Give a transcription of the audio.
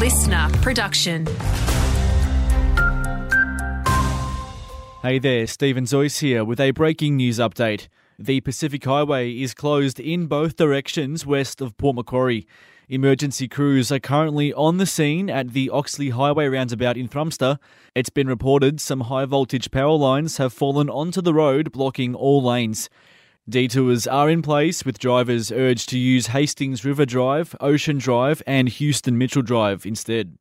listener production. Hey there, Stephen Zoyce here with a breaking news update. The Pacific Highway is closed in both directions west of Port Macquarie. Emergency crews are currently on the scene at the Oxley Highway roundabout in Thrumster. It's been reported some high voltage power lines have fallen onto the road, blocking all lanes. Detours are in place with drivers urged to use Hastings River Drive, Ocean Drive, and Houston Mitchell Drive instead.